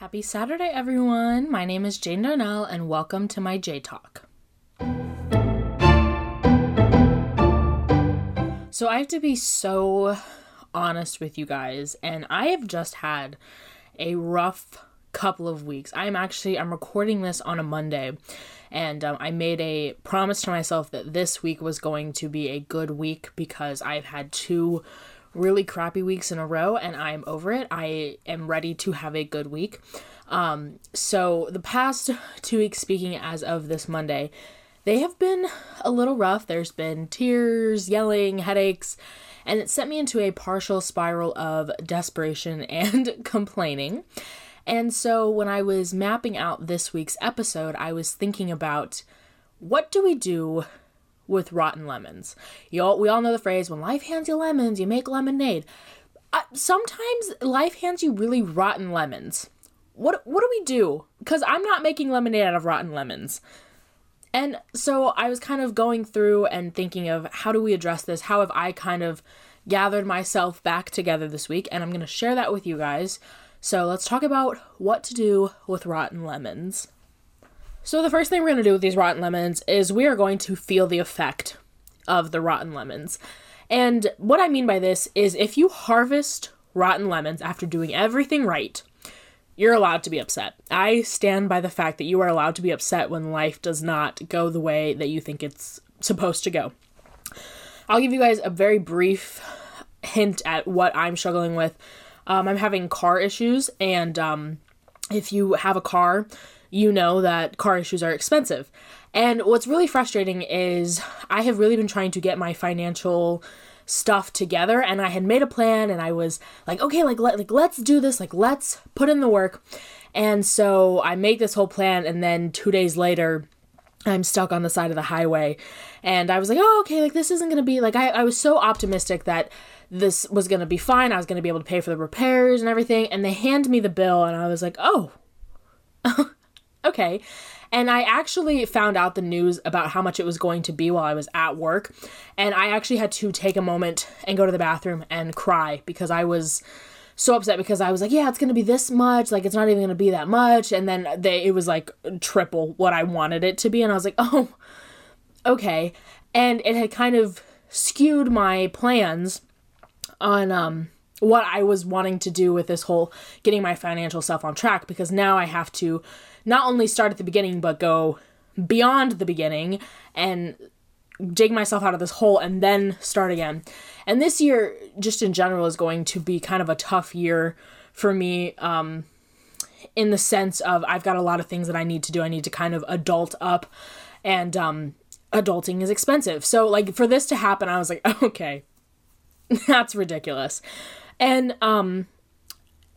Happy Saturday, everyone. My name is Jane Darnell, and welcome to my J Talk. So, I have to be so honest with you guys, and I have just had a rough couple of weeks. I'm actually I'm recording this on a Monday, and um, I made a promise to myself that this week was going to be a good week because I've had two really crappy weeks in a row and I'm over it. I am ready to have a good week. Um, so the past two weeks, speaking as of this Monday, they have been a little rough. There's been tears, yelling, headaches, and it sent me into a partial spiral of desperation and complaining. And so when I was mapping out this week's episode, I was thinking about what do we do with rotten lemons. You all, we all know the phrase when life hands you lemons, you make lemonade. Uh, sometimes life hands you really rotten lemons. What what do we do? Cuz I'm not making lemonade out of rotten lemons. And so I was kind of going through and thinking of how do we address this? How have I kind of gathered myself back together this week and I'm going to share that with you guys. So let's talk about what to do with rotten lemons. So, the first thing we're going to do with these rotten lemons is we are going to feel the effect of the rotten lemons. And what I mean by this is if you harvest rotten lemons after doing everything right, you're allowed to be upset. I stand by the fact that you are allowed to be upset when life does not go the way that you think it's supposed to go. I'll give you guys a very brief hint at what I'm struggling with. Um, I'm having car issues, and um, if you have a car, you know that car issues are expensive. And what's really frustrating is I have really been trying to get my financial stuff together and I had made a plan and I was like, okay, like let like let's do this, like let's put in the work. And so I make this whole plan and then 2 days later I'm stuck on the side of the highway and I was like, oh, okay, like this isn't gonna be like I, I was so optimistic that this was gonna be fine. I was gonna be able to pay for the repairs and everything. And they hand me the bill and I was like, oh, okay. And I actually found out the news about how much it was going to be while I was at work. And I actually had to take a moment and go to the bathroom and cry because I was so upset because I was like, yeah, it's going to be this much. Like, it's not even going to be that much. And then they, it was like triple what I wanted it to be. And I was like, oh, okay. And it had kind of skewed my plans on, um, what I was wanting to do with this whole getting my financial stuff on track because now I have to not only start at the beginning but go beyond the beginning and dig myself out of this hole and then start again. And this year, just in general, is going to be kind of a tough year for me. Um, in the sense of I've got a lot of things that I need to do. I need to kind of adult up, and um, adulting is expensive. So, like, for this to happen, I was like, okay, that's ridiculous. And um,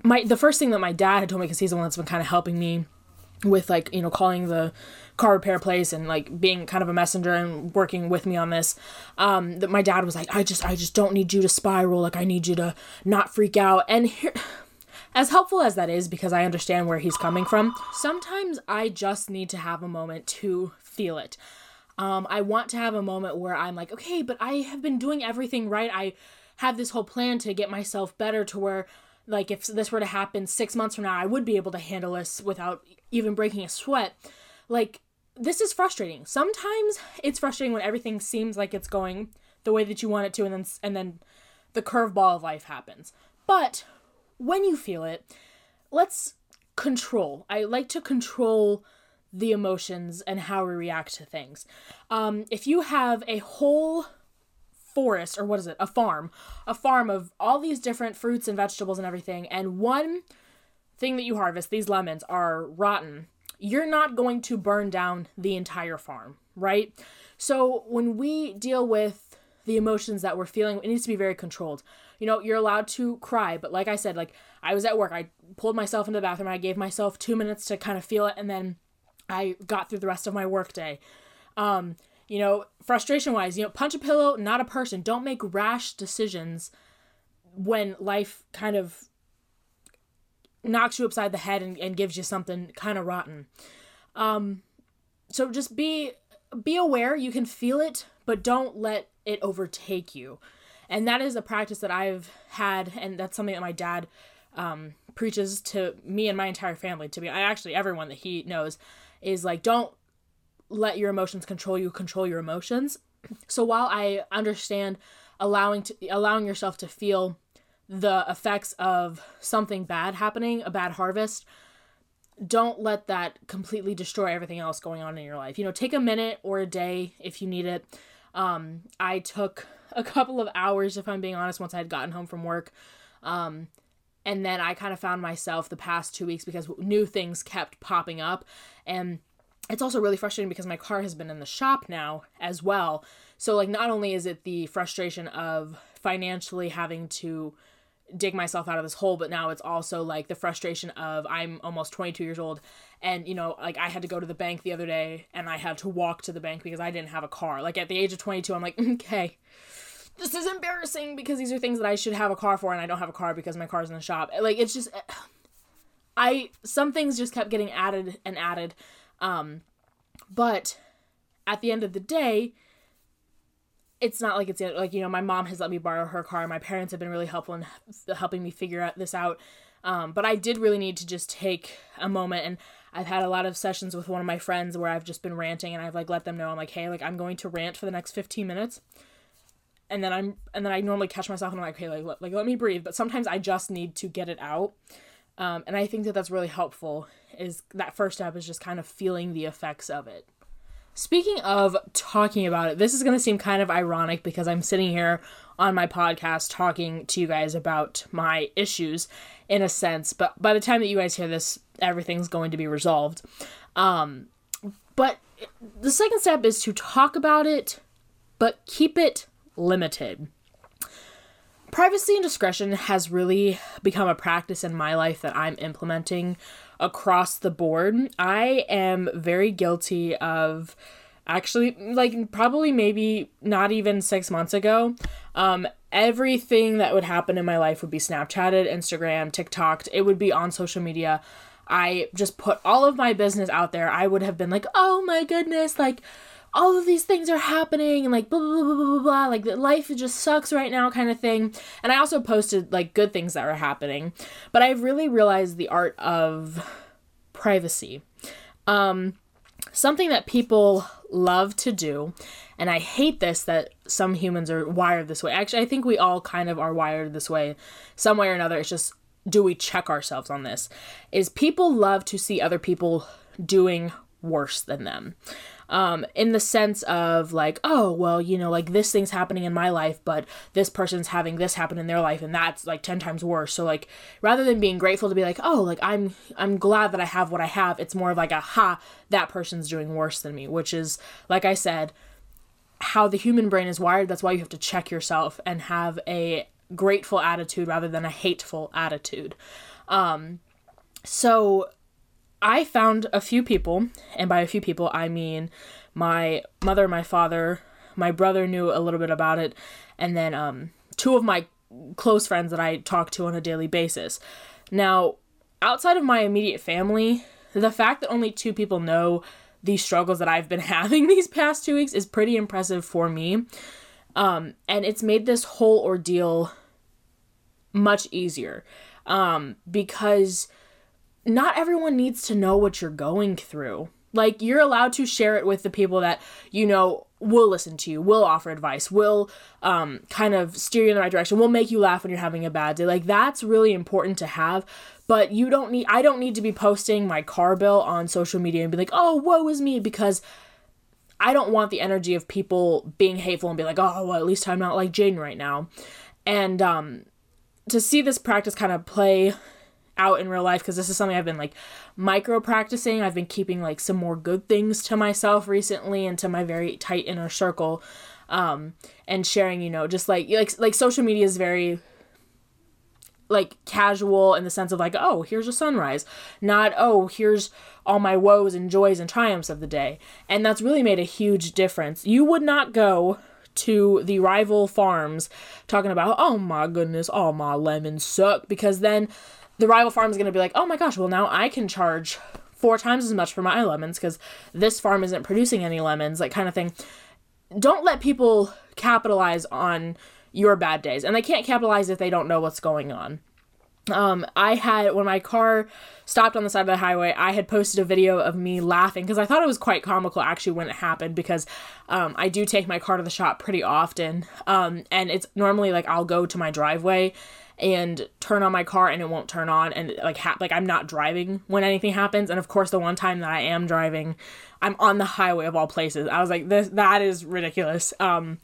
my the first thing that my dad had told me because he's the one that's been kind of helping me with like you know calling the car repair place and like being kind of a messenger and working with me on this um that my dad was like i just i just don't need you to spiral. Like i need you to not freak out. And here as helpful as that is because i understand where he's coming from sometimes i just need to have a moment to feel it um i want to have a moment where i'm like okay but i have been doing everything right. I have this whole plan to get myself better to where like if this were to happen 6 months from now I would be able to handle this without even breaking a sweat. Like this is frustrating. Sometimes it's frustrating when everything seems like it's going the way that you want it to and then and then the curveball of life happens. But when you feel it let's control. I like to control the emotions and how we react to things. Um, if you have a whole forest or what is it? A farm. A farm of all these different fruits and vegetables and everything and one thing that you harvest these lemons are rotten you're not going to burn down the entire farm right? So when we deal with the emotions that we're feeling it needs to be very controlled. You know you're allowed to cry but like i said like i was at work i pulled myself into the bathroom i gave myself two minutes to kind of feel it and then i got through the rest of my workday um you know, frustration wise, you know, punch a pillow, not a person. Don't make rash decisions when life kind of knocks you upside the head and, and gives you something kind of rotten. Um, so just be be aware you can feel it, but don't let it overtake you. And that is a practice that I've had, and that's something that my dad um, preaches to me and my entire family to be I actually everyone that he knows is like don't let your emotions control you control your emotions. So while i understand allowing to allowing yourself to feel the effects of something bad happening a bad harvest don't let that completely destroy everything else going on in your life. You know take a minute or a day if you need it. Um, i took a couple of hours if i'm being honest once i had gotten home from work. Um, and then i kind of found myself the past two weeks because new things kept popping up and it's also really frustrating because my car has been in the shop now as well. So like not only is it the frustration of financially having to dig myself out of this hole, but now it's also like the frustration of I'm almost 22 years old and you know like I had to go to the bank the other day and I had to walk to the bank because I didn't have a car. Like at the age of 22 I'm like, "Okay, this is embarrassing because these are things that I should have a car for and I don't have a car because my car's in the shop." Like it's just I some things just kept getting added and added um, but at the end of the day, it's not like it's like you know my mom has let me borrow her car. My parents have been really helpful in helping me figure out this out. Um, but I did really need to just take a moment and I've had a lot of sessions with one of my friends where I've just been ranting and I've like let them know I'm like, hey, like I'm going to rant for the next 15 minutes. And then I'm and then I normally catch myself and I'm like, okay, like, let, like let me breathe. But sometimes I just need to get it out. Um, and I think that that's really helpful. Is that first step is just kind of feeling the effects of it. Speaking of talking about it, this is going to seem kind of ironic because I'm sitting here on my podcast talking to you guys about my issues in a sense, but by the time that you guys hear this, everything's going to be resolved. Um, but the second step is to talk about it, but keep it limited. Privacy and discretion has really become a practice in my life that I'm implementing across the board. I am very guilty of actually like probably maybe not even 6 months ago um everything that would happen in my life would be snapchatted instagram tiktok it would be on social media. I just put all of my business out there. I would have been like oh my goodness like all of these things are happening and like blah blah blah blah blah blah like life just sucks right now kind of thing. And i also posted like good things that were happening. But i've really realized the art of privacy. Um something that people love to do and i hate this that some humans are wired this way. Actually i think we all kind of are wired this way some way or another. It's just do we check ourselves on this? Is people love to see other people doing worse than them um, in the sense of like, oh, well, you know, like this thing's happening in my life, but this person's having this happen in their life, and that's like 10 times worse. So, like, rather than being grateful to be like, oh, like I'm, I'm glad that I have what I have, it's more of like a, ha, that person's doing worse than me, which is, like I said, how the human brain is wired. That's why you have to check yourself and have a grateful attitude rather than a hateful attitude. Um, so I found a few people, and by a few people, I mean my mother, my father, my brother knew a little bit about it, and then um, two of my close friends that I talk to on a daily basis. Now, outside of my immediate family, the fact that only two people know these struggles that I've been having these past two weeks is pretty impressive for me. Um, and it's made this whole ordeal much easier um, because not everyone needs to know what you're going through. Like, you're allowed to share it with the people that you know will listen to you, will offer advice, will um, kind of steer you in the right direction, will make you laugh when you're having a bad day. Like, that's really important to have. But you don't need, I don't need to be posting my car bill on social media and be like, oh, woe is me, because I don't want the energy of people being hateful and be like, oh, well, at least I'm not like Jaden right now. And um, to see this practice kind of play out in real life because this is something I've been like micro practicing. I've been keeping like some more good things to myself recently and to my very tight inner circle. Um, and sharing, you know, just like like like social media is very like casual in the sense of like, oh, here's a sunrise, not oh, here's all my woes and joys and triumphs of the day. And that's really made a huge difference. You would not go to the rival farms talking about, oh my goodness, all my lemons suck, because then the rival farm is going to be like, oh my gosh, well, now I can charge four times as much for my lemons because this farm isn't producing any lemons, like kind of thing. Don't let people capitalize on your bad days. And they can't capitalize if they don't know what's going on. um, I had when my car stopped on the side of the highway, I had posted a video of me laughing because I thought it was quite comical actually when it happened because um, I do take my car to the shop pretty often, um, and it's normally like I'll go to my driveway and turn on my car and it won't turn on and like ha- like I'm not driving when anything happens. And of course the one time that I am driving I'm on the highway of all places. I was like this that is ridiculous. Um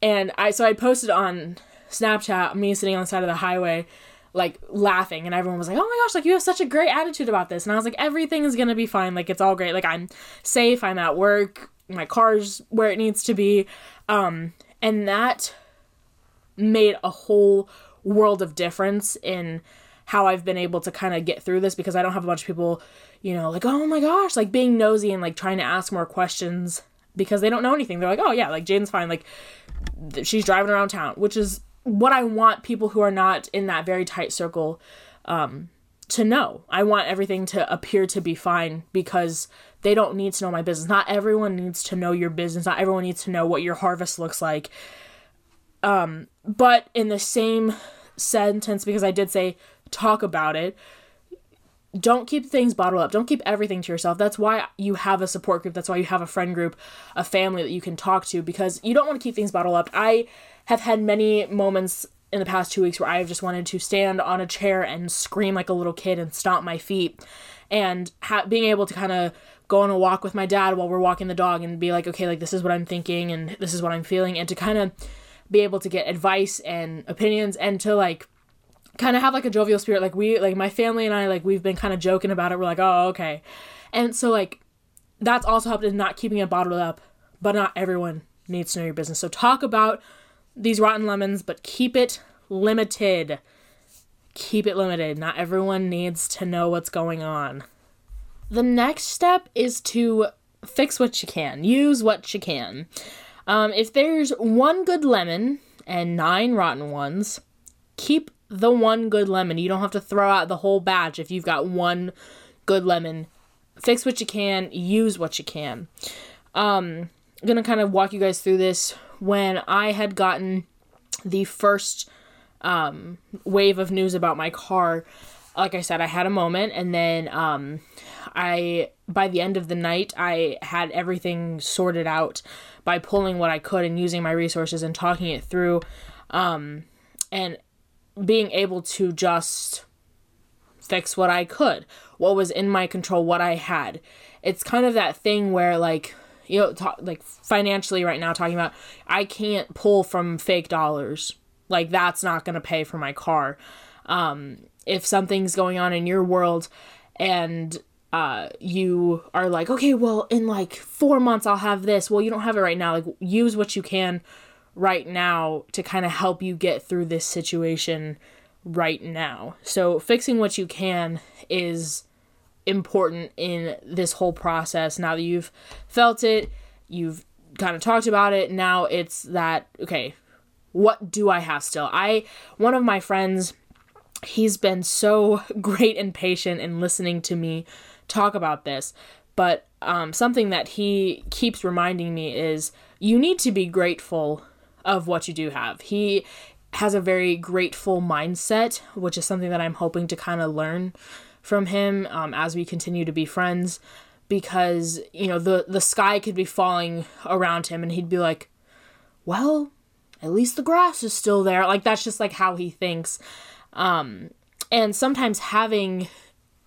and I so I posted on Snapchat me sitting on the side of the highway like laughing. And everyone was like oh my gosh like you have such a great attitude about this. And i was like everything is gonna be fine. Like it's all great. Like i'm safe. I'm at work. My car's where it needs to be. Um and that made a whole world of difference in how i've been able to kind of get through this because i don't have a bunch of people you know like oh my gosh like being nosy and like trying to ask more questions because they don't know anything they're like oh yeah like jane's fine like she's driving around town which is what I want people who are not in that very tight circle um, to know. I want everything to appear to be fine because they don't need to know my business. Not everyone needs to know your business. Not everyone needs to know what your harvest looks like. Um, but in the same sentence, because I did say talk about it, don't keep things bottled up. Don't keep everything to yourself. That's why you have a support group. That's why you have a friend group, a family that you can talk to because you don't want to keep things bottled up. I have had many moments in the past two weeks where I've just wanted to stand on a chair and scream like a little kid and stomp my feet. And ha- being able to kind of go on a walk with my dad while we're walking the dog and be like, okay, like this is what I'm thinking and this is what I'm feeling. And to kind of be able to get advice and opinions and to like kind of have like a jovial spirit. Like we, like my family and I, like we've been kind of joking about it. We're like, oh, okay. And so like that's also helped in not keeping it bottled up, but not everyone needs to know your business. So talk about these rotten lemons, but keep it limited. Keep it limited. Not everyone needs to know what's going on. The next step is to fix what you can, use what you can. Um, if there's one good lemon and nine rotten ones, keep the one good lemon. You don't have to throw out the whole batch if you've got one good lemon. Fix what you can, use what you can. Um, I'm gonna kind of walk you guys through this when I had gotten the first um, wave of news about my car. Like I said, I had a moment, and then um, I, by the end of the night, I had everything sorted out by pulling what I could and using my resources and talking it through, um, and being able to just fix what I could, what was in my control, what I had. It's kind of that thing where, like, you know, talk, like financially right now, talking about I can't pull from fake dollars. Like that's not going to pay for my car. Um, if something's going on in your world and uh, you are like, okay, well, in like four months I'll have this. Well, you don't have it right now. Like, use what you can right now to kind of help you get through this situation right now. So, fixing what you can is important in this whole process. Now that you've felt it, you've kind of talked about it, now it's that, okay, what do I have still? I, one of my friends, he's been so great and patient in listening to me talk about this. But um, something that he keeps reminding me is you need to be grateful of what you do have. He has a very grateful mindset, which is something that I'm hoping to kind of learn from him um, as we continue to be friends because you know the the sky could be falling around him and he'd be like well at least the grass is still there like that's just like how he thinks um and sometimes having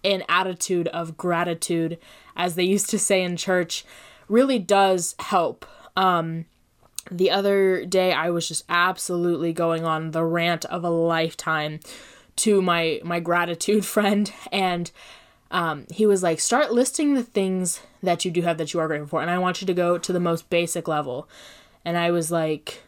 an attitude of gratitude as they used to say in church really does help. Um the other day I was just absolutely going on the rant of a lifetime to my my gratitude friend and um, he was like start listing the things that you do have that you are grateful for and i want you to go to the most basic level. And i was like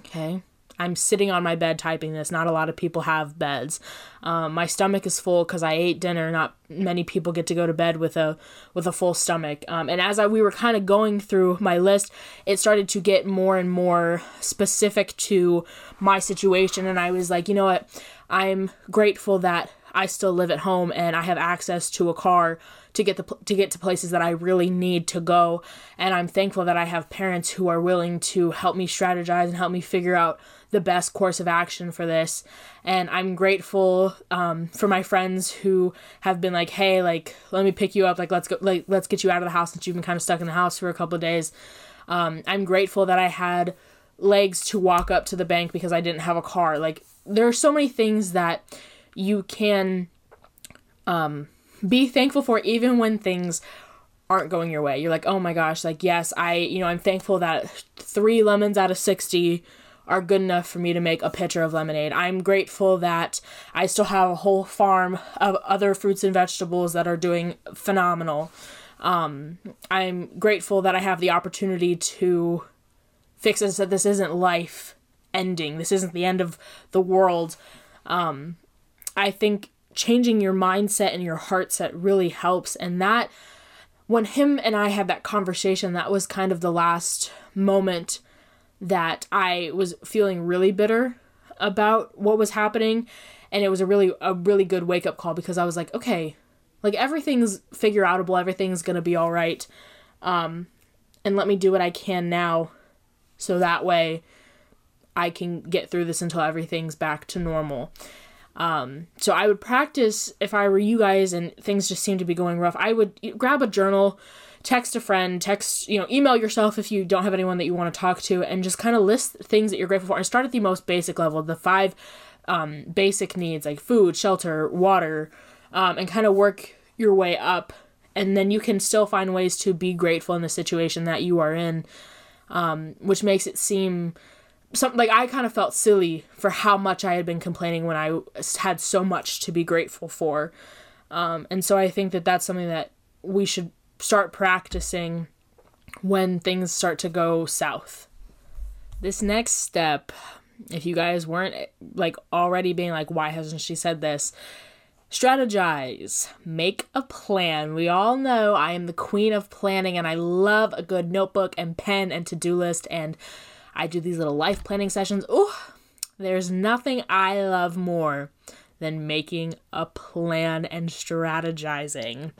okay i'm sitting on my bed typing this. Not a lot of people have beds. Um, my stomach is full because i ate dinner. Not many people get to go to bed with a with a full stomach. Um, and as I, we were kind of going through my list it started to get more and more specific to my situation. And i was like you know what? I'm grateful that I still live at home and I have access to a car to get the to get to places that I really need to go. And I'm thankful that I have parents who are willing to help me strategize and help me figure out the best course of action for this. And I'm grateful um, for my friends who have been like hey like let me pick you up. Like let's go like let's get you out of the house since you've been kind of stuck in the house for a couple of days. Um, I'm grateful that I had legs to walk up to the bank because I didn't have a car. Like there are so many things that you can um, be thankful for even when things aren't going your way. You're like, oh my gosh, like, yes, I, you know, I'm thankful that three lemons out of 60 are good enough for me to make a pitcher of lemonade. I'm grateful that I still have a whole farm of other fruits and vegetables that are doing phenomenal. Um, I'm grateful that I have the opportunity to fix this, that this isn't life ending. This isn't the end of the world. Um, I think changing your mindset and your heart set really helps. And that, when him and I had that conversation, that was kind of the last moment that I was feeling really bitter about what was happening. And it was a really, a really good wake up call because I was like, okay, like everything's figure outable, everything's gonna be all right. Um, and let me do what I can now so that way I can get through this until everything's back to normal. Um, so I would practice if I were you guys and things just seem to be going rough. I would grab a journal, text a friend, text, you know, email yourself if you don't have anyone that you want to talk to, and just kind of list things that you're grateful for. And start at the most basic level, the five um, basic needs like food, shelter, water, um, and kind of work your way up. And then you can still find ways to be grateful in the situation that you are in, um, which makes it seem some like I kind of felt silly for how much I had been complaining when I had so much to be grateful for. Um, and so I think that that's something that we should start practicing when things start to go south. This next step, if you guys weren't like already being like, why hasn't she said this? Strategize. Make a plan. We all know I am the queen of planning and I love a good notebook and pen and to do list and I do these little life planning sessions. Oh, there's nothing I love more than making a plan and strategizing.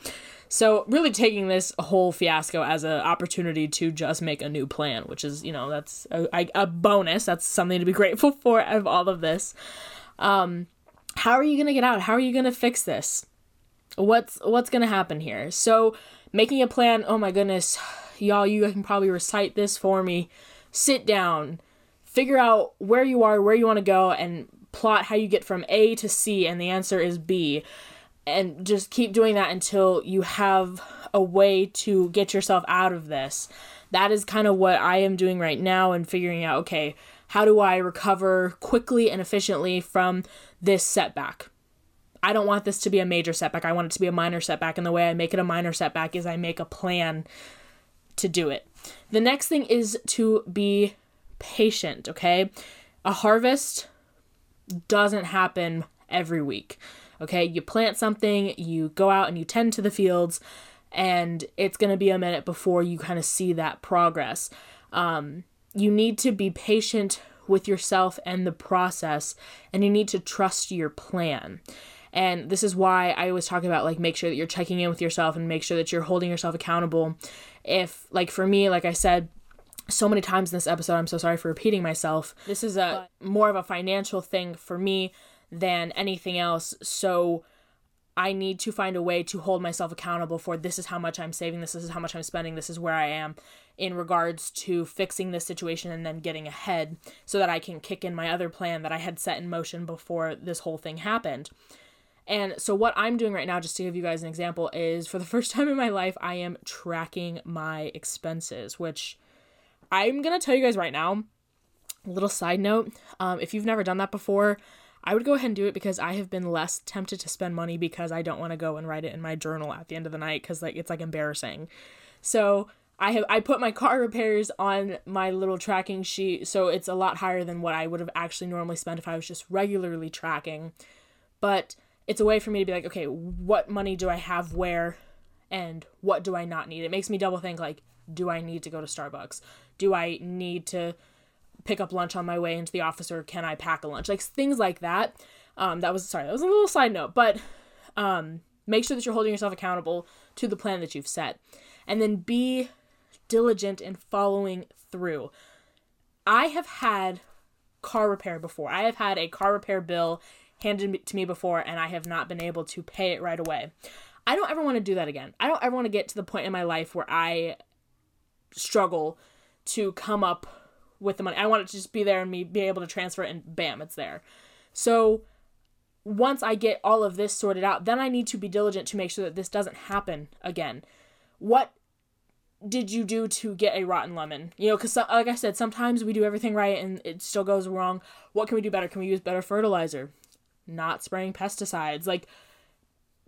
So, really taking this whole fiasco as an opportunity to just make a new plan, which is, you know, that's a, a bonus. That's something to be grateful for of all of this. Um, how are you to get out? How are you to fix this? What's what's to happen here? So, making a plan, oh my goodness, y'all, you can probably recite this for me sit down, figure out where you are, where you want to go, and plot how you get from A to C, and the answer is B. And just keep doing that until you have a way to get yourself out of this. That is kind of what I am doing right now and figuring out okay, how do I recover quickly and efficiently from this setback? I don't want this to be a major setback. I want it to be a minor setback. And the way I make it a minor setback is I make a plan to do it. The next thing is to be patient, okay? A harvest doesn't happen every week. Okay, you plant something, you go out and you tend to the fields, and it's going to be a minute before you kind of see that progress. Um, you need to be patient with yourself and the process, and you need to trust your plan. And this is why I always talk about like make sure that you're checking in with yourself and make sure that you're holding yourself accountable if like for me like i said so many times in this episode i'm so sorry for repeating myself. This is a more of a financial thing for me than anything else. So i need to find a way to hold myself accountable for this is how much i'm saving this is how much i'm spending this is where i am in regards to fixing this situation and then getting ahead so that i can kick in my other plan that i had set in motion before this whole thing happened. And so, what I'm doing right now, just to give you guys an example, is for the first time in my life, I am tracking my expenses, which I'm to tell you guys right now. A little side note um, if you've never done that before, I would go ahead and do it because I have been less tempted to spend money because I don't want to go and write it in my journal at the end of the night because like it's like embarrassing. So I have I put my car repairs on my little tracking sheet, so it's a lot higher than what I would have actually normally spent if I was just regularly tracking. But it's a way for me to be like, okay, what money do I have where and what do I not need? It makes me double think like, do I need to go to Starbucks? Do I need to pick up lunch on my way into the office or can I pack a lunch? Like things like that. Um, that was sorry, that was a little side note, but um, make sure that you're holding yourself accountable to the plan that you've set, and then be diligent in following through. I have had car repair before. I have had a car repair bill handed to me before, and I have not been able to pay it right away. I don't ever want to do that again. I don't ever want to get to the point in my life where I struggle to come up with the money. I want it to just be there and me be able to transfer it and bam, it's there. So once I get all of this sorted out, then I need to be diligent to make sure that this doesn't happen again. What did you do to get a rotten lemon? You know, because like I said, sometimes we do everything right and it still goes wrong. What can we do better? Can we use better fertilizer? Not spraying pesticides, like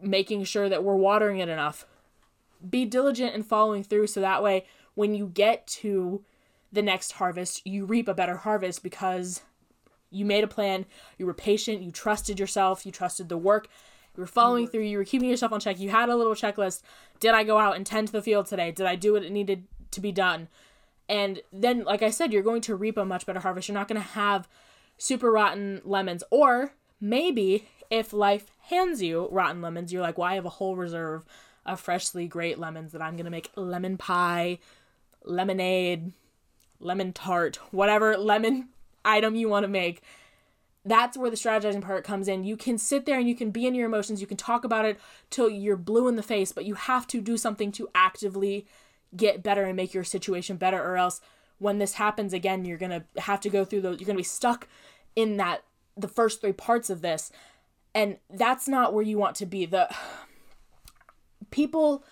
making sure that we're watering it enough. Be diligent in following through so that way when you get to the next harvest, you reap a better harvest because you made a plan, you were patient, you trusted yourself, you trusted the work, you were following through, you were keeping yourself on check, you had a little checklist. Did I go out and tend to the field today? Did I do what it needed to be done? And then, like I said, you're going to reap a much better harvest. You're not going to have super rotten lemons. Or maybe if life hands you rotten lemons, you're like, well, I have a whole reserve of freshly great lemons that I'm going to make lemon pie, lemonade, lemon tart, whatever lemon item you want to make. That's where the strategizing part comes in. You can sit there and you can be in your emotions, you can talk about it till you're blue in the face, but you have to do something to actively get better and make your situation better, or else when this happens again, you're gonna have to go through those, you're gonna be stuck in that the first three parts of this. And that's not where you want to be. The people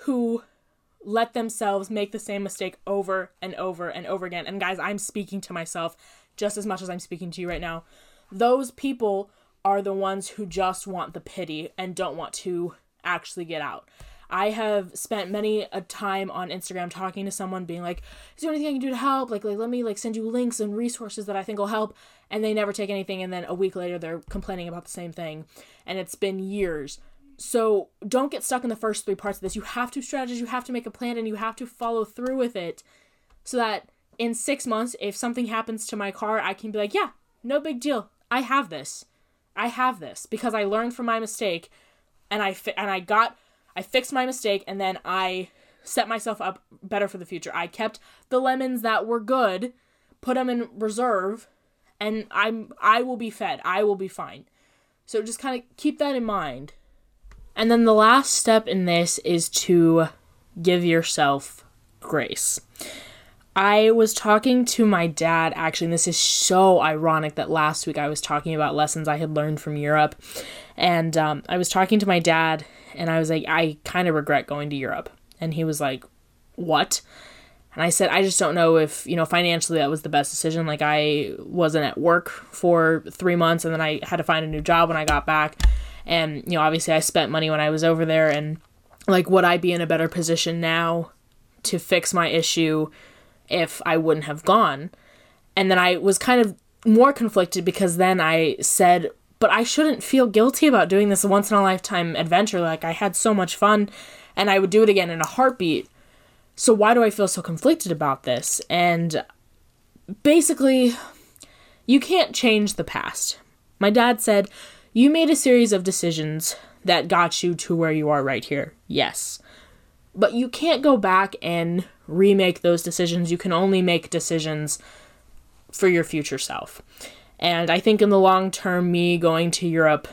who let themselves make the same mistake over and over and over again. And guys, I'm speaking to myself just as much as I'm speaking to you right now. Those people are the ones who just want the pity and don't want to actually get out. I have spent many a time on Instagram talking to someone being like, is there anything I can do to help? Like, like let me like send you links and resources that I think will help. And they never take anything and then a week later they're complaining about the same thing. And it's been years. So don't get stuck in the first three parts of this. You have to strategize, you have to make a plan, and you have to follow through with it so that in six months, if something happens to my car, I can be like, yeah, no big deal. I have this. I have this because I learned from my mistake and I fi- and I got I fixed my mistake and then I set myself up better for the future. I kept the lemons that were good, put them in reserve, and I'm I will be fed. I will be fine. So just kind of keep that in mind and then the last step in this is to give yourself grace. I was talking to my dad actually, and this is so ironic that last week I was talking about lessons I had learned from Europe. And um, I was talking to my dad, and I was like, I kind of regret going to Europe. And he was like, What? And I said, I just don't know if, you know, financially that was the best decision. Like, I wasn't at work for three months, and then I had to find a new job when I got back and you know obviously I spent money when I was over there and like would I be in a better position now to fix my issue if I wouldn't have gone? And then I was kind of more conflicted because then I said but I shouldn't feel guilty about doing this once in a lifetime adventure. Like I had so much fun and I would do it again in a heartbeat. So why do I feel so conflicted about this? And basically you can't change the past. My dad said you made a series of decisions that got you to where you are right here. Yes. But you can't go back and remake those decisions. You can only make decisions for your future self. And I think in the long term, me going to Europe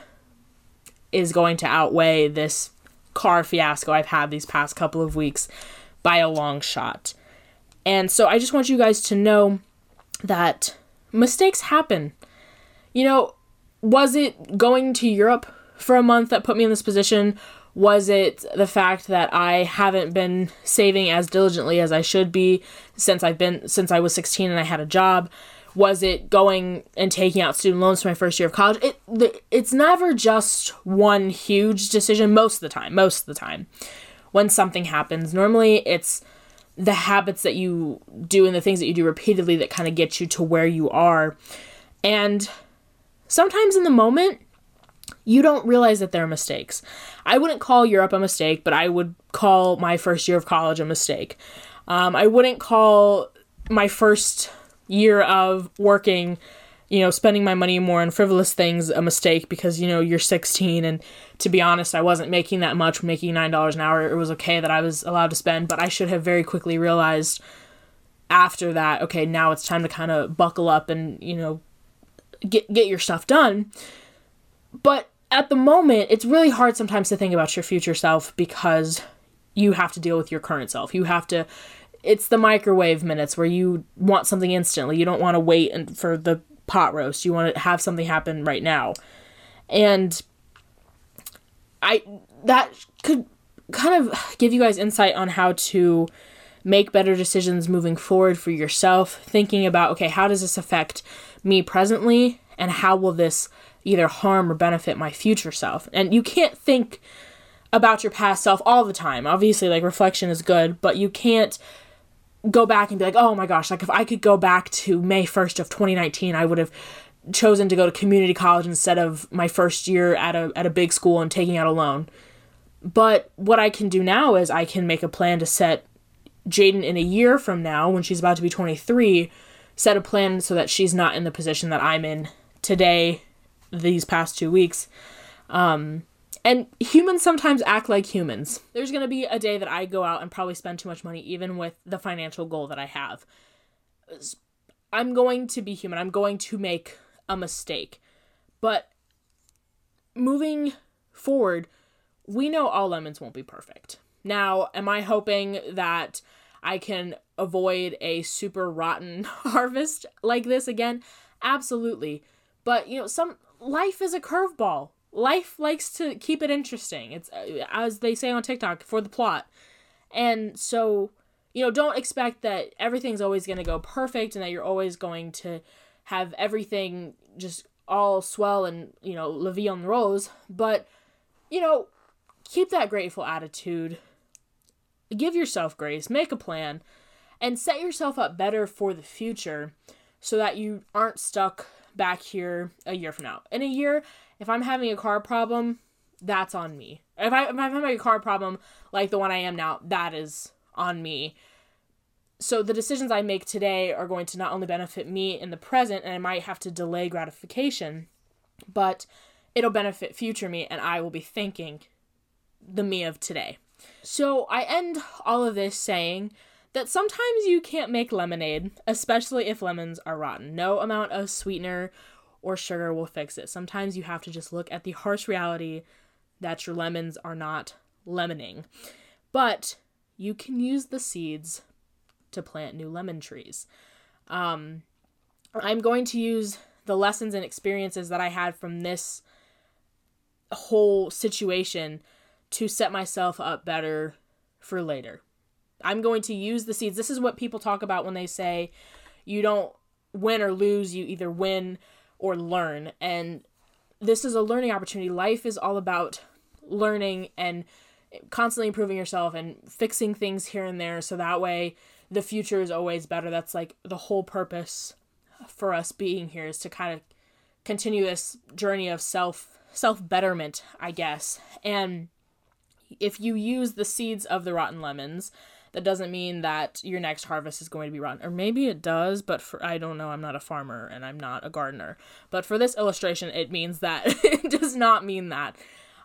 is going to outweigh this car fiasco I've had these past couple of weeks by a long shot. And so I just want you guys to know that mistakes happen. You know, was it going to Europe for a month that put me in this position? Was it the fact that I haven't been saving as diligently as I should be since I've been since I was 16 and I had a job? Was it going and taking out student loans for my first year of college? It it's never just one huge decision most of the time, most of the time. When something happens, normally it's the habits that you do and the things that you do repeatedly that kind of get you to where you are. And sometimes in the moment, you don't realize that they're mistakes. I wouldn't call Europe a mistake, but I would call my first year of college a mistake. Um, I wouldn't call my first year of working you know, spending my money more on frivolous things a mistake because, you know, you're 16 and to be honest, I wasn't making that much, making $9 an hour. It was okay that I was allowed to spend, but I should have very quickly realized after that, okay, now it's time to kind of buckle up and, you know, get get your stuff done. But at the moment, it's really hard sometimes to think about your future self because you have to deal with your current self. You have to it's the microwave minutes where you want something instantly. You don't want to wait and for the pot roast. You want to have something happen right now. And I that could kind of give you guys insight on how to make better decisions moving forward for yourself, thinking about okay, how does this affect me presently and how will this either harm or benefit my future self? And you can't think about your past self all the time. Obviously, like reflection is good, but you can't go back and be like, oh my gosh, like if I could go back to May 1st of 2019, I would have chosen to go to community college instead of my first year at a at a big school and taking out a loan. But what I can do now is I can make a plan to set Jaden in a year from now when she's about to be 23, set a plan so that she's not in the position that I'm in today these past 2 weeks. Um and humans sometimes act like humans. There's going to be a day that I go out and probably spend too much money, even with the financial goal that I have. I'm going to be human. I'm going to make a mistake. But moving forward, we know all lemons won't be perfect. Now, am I hoping that I can avoid a super rotten harvest like this again? Absolutely. But, you know, some life is a curveball life likes to keep it interesting. It's uh, as they say on TikTok for the plot. And so, you know, don't expect that everything's always going to go perfect and that you're always going to have everything just all swell and, you know, la vie en rose, but you know, keep that grateful attitude. Give yourself grace, make a plan, and set yourself up better for the future so that you aren't stuck back here a year from now. In a year, if I'm having a car problem, that's on me. If, I, I'm having a car problem like the one I am now, that is on me. So the decisions I make today are going to not only benefit me in the present, and I might have to delay gratification, but it'll benefit future me, and I will be thanking the me of today. So I end all of this saying that sometimes you can't make lemonade, especially if lemons are rotten. No amount of sweetener or sugar will fix it. Sometimes you have to just look at the harsh reality that your lemons are not lemoning. But you can use the seeds to plant new lemon trees. Um, I'm going to use the lessons and experiences that I had from this whole situation to set myself up better for later. I'm going to use the seeds. This is what people talk about when they say you don't win or lose, you either win or learn. And this is a learning opportunity. Life is all about learning and constantly improving yourself and fixing things here and there so that way the future is always better. That's like the whole purpose for us being here is to kind of continue this journey of self self betterment, I guess. And if you use the seeds of the rotten lemons that doesn't mean that your next harvest is going to be rotten. Or maybe it does, but for I don't know, I'm not a farmer and I'm not a gardener. But for this illustration, it means that it does not mean that.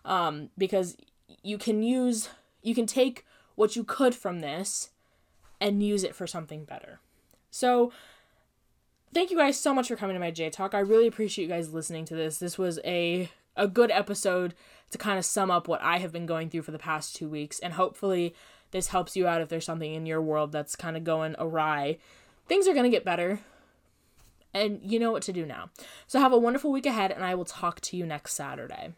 Um, because you can use you can take what you could from this and use it for something better. So thank you guys so much for coming to my J Talk. I really appreciate you guys listening to this. This was a a good episode to kind of sum up what I have been going through for the past 2 weeks and hopefully this helps you out if there's something in your world that's kind of going awry. Things are going to get better. And you know what to do now. So have a wonderful week ahead, and I will talk to you next Saturday.